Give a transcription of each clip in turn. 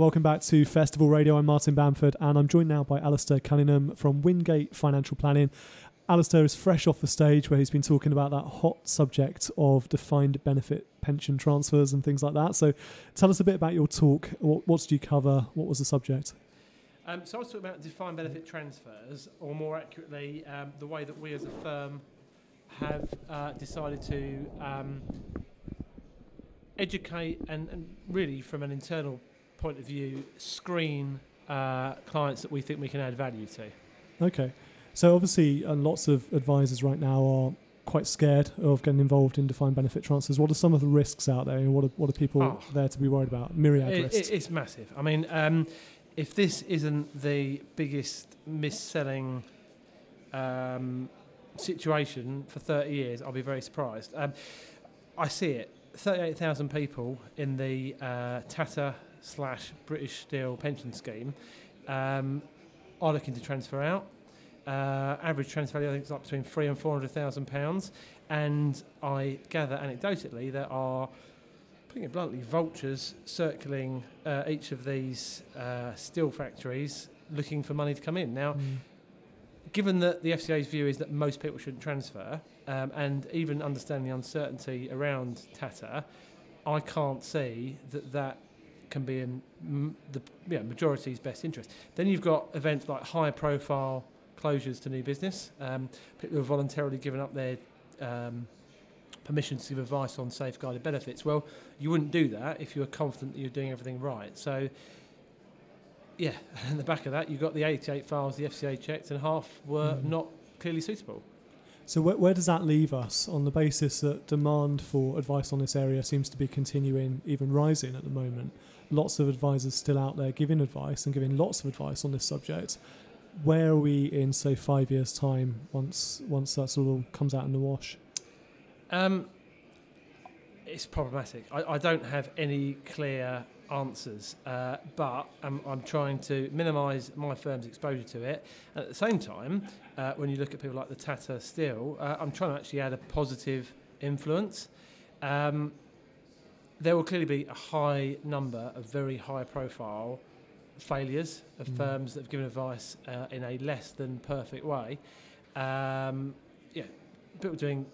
Welcome back to Festival Radio. I'm Martin Bamford and I'm joined now by Alistair Cunningham from Wingate Financial Planning. Alistair is fresh off the stage where he's been talking about that hot subject of defined benefit pension transfers and things like that. So tell us a bit about your talk. What, what did you cover? What was the subject? Um, so I was talking about defined benefit transfers, or more accurately, um, the way that we as a firm have uh, decided to um, educate and, and, really, from an internal point of view, screen uh, clients that we think we can add value to. Okay. So obviously, uh, lots of advisors right now are quite scared of getting involved in defined benefit transfers. What are some of the risks out there? and What are, what are people oh, there to be worried about? Myriad it, risks. It, it's massive. I mean, um, if this isn't the biggest mis-selling um, situation for 30 years, I'll be very surprised. Um, I see it. 38,000 people in the uh, Tata slash British Steel pension scheme um, are looking to transfer out. Uh, average transfer value I think is up between three and four hundred thousand pounds, and I gather anecdotally there are, putting it bluntly, vultures circling uh, each of these uh, steel factories looking for money to come in. Now, mm. given that the FCA's view is that most people shouldn't transfer, um, and even understanding the uncertainty around Tata, I can't see that that can be in m- the yeah, majority's best interest. Then you've got events like high profile closures to new business. Um, people who have voluntarily given up their um, permission to give advice on safeguarded benefits. Well, you wouldn't do that if you were confident that you're doing everything right. So, yeah, in the back of that, you've got the 88 files the FCA checked, and half were mm. not clearly suitable. So where, where, does that leave us on the basis that demand for advice on this area seems to be continuing, even rising at the moment? Lots of advisors still out there giving advice and giving lots of advice on this subject. Where are we in say five years time once once that of comes out in the wash? Um, it's problematic. I, I, don't have any clear answers uh, but I'm, I'm, trying to minimize my firm's exposure to it. And at the same time uh, when you look at people like the Tata Steel uh, I'm trying to actually add a positive influence. Um, there will clearly be a high number of very high profile failures of mm. firms that have given advice uh, in a less than perfect way. Um, yeah, people doing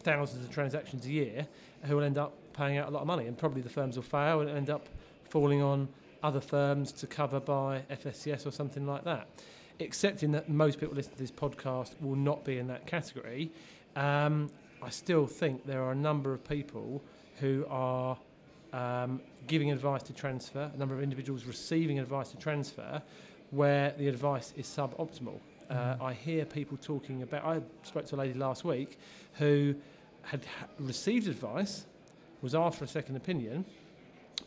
thousands of transactions a year who will end up paying out a lot of money, and probably the firms will fail and end up falling on other firms to cover by FSCS or something like that. Accepting that most people listening to this podcast will not be in that category, um, I still think there are a number of people who are um, giving advice to transfer, a number of individuals receiving advice to transfer, where the advice is suboptimal. Uh, mm. I hear people talking about. I spoke to a lady last week who had ha- received advice, was after a second opinion,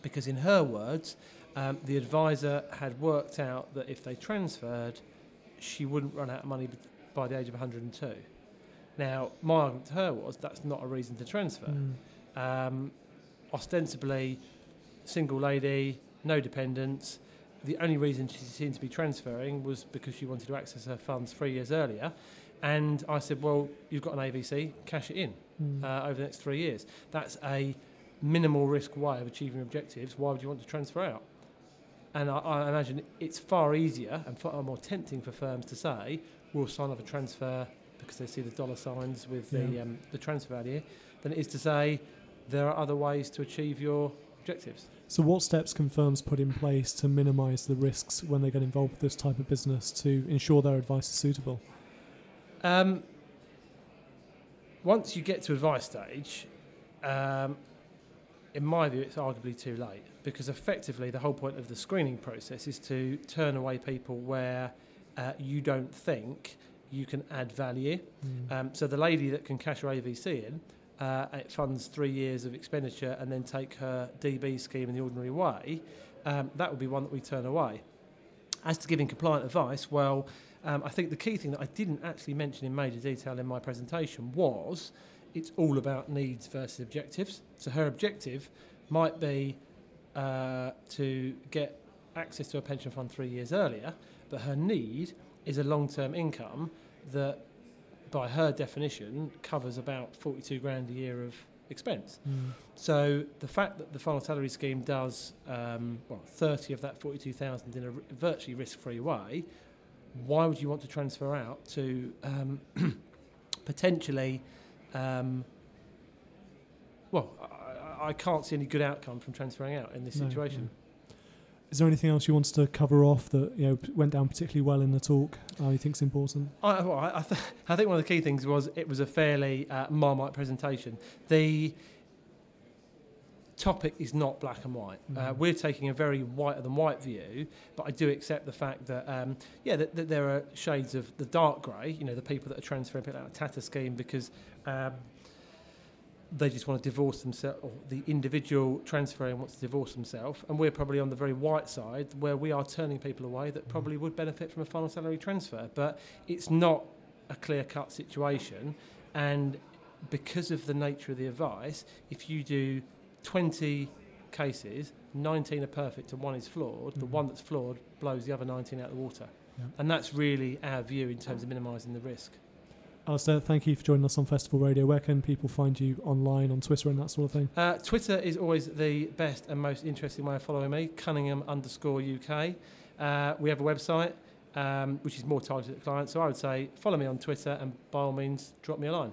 because in her words, um, the advisor had worked out that if they transferred, she wouldn't run out of money by the age of 102. Now, my argument to her was that's not a reason to transfer. Mm. Um, ostensibly single lady, no dependents. The only reason she seemed to be transferring was because she wanted to access her funds three years earlier. And I said, well, you've got an AVC, cash it in mm. uh, over the next three years. That's a minimal risk way of achieving objectives. Why would you want to transfer out? And I, I imagine it's far easier and far more tempting for firms to say, we'll sign off a transfer because they see the dollar signs with yeah. the, um, the transfer value, than it is to say, there are other ways to achieve your objectives. So, what steps can firms put in place to minimise the risks when they get involved with this type of business to ensure their advice is suitable? Um, once you get to advice stage, um, in my view, it's arguably too late because effectively the whole point of the screening process is to turn away people where uh, you don't think you can add value. Mm. Um, so the lady that can cash her AVC in uh, it funds three years of expenditure and then take her DB scheme in the ordinary way, um, that would be one that we turn away. As to giving compliant advice, well, um, I think the key thing that I didn't actually mention in major detail in my presentation was it's all about needs versus objectives. So her objective might be uh, to get access to a pension fund three years earlier, but her need is a long term income that by her definition, covers about 42 grand a year of expense. Mm. So the fact that the final salary scheme does um, well, 30 of that 42,000 in a r- virtually risk-free way, why would you want to transfer out to um, potentially? Um, well, I, I- I can't see any good outcome from transferring out in this No, situation. no. Is there anything else you wanted to cover off that you know went down particularly well in the talk? Uh, you think's important? I, well, I, I, th- I think one of the key things was it was a fairly uh, marmite presentation. The topic is not black and white. Uh, Mhm. we're taking a very whiter than white view, but I do accept the fact that um, yeah, that, that there are shades of the dark grey. You know, the people that are transferring people out of Tata scheme because. Um, they just want to divorce themselves, or the individual transferring wants to divorce themselves, and we're probably on the very white side where we are turning people away that probably would benefit from a final salary transfer. But it's not a clear cut situation, and because of the nature of the advice, if you do 20 cases, 19 are perfect and one is flawed, the Mhm. one that's flawed blows the other 19 out of the water. Yeah. And that's really our view in terms of minimising the risk. Alistair, thank you for joining us on Festival Radio. Where can people find you online, on Twitter, and that sort of thing? Uh, Twitter is always the best and most interesting way of following me, Cunningham underscore UK. Uh, we have a website um, which is more targeted at clients, so I would say follow me on Twitter and by all means drop me a line.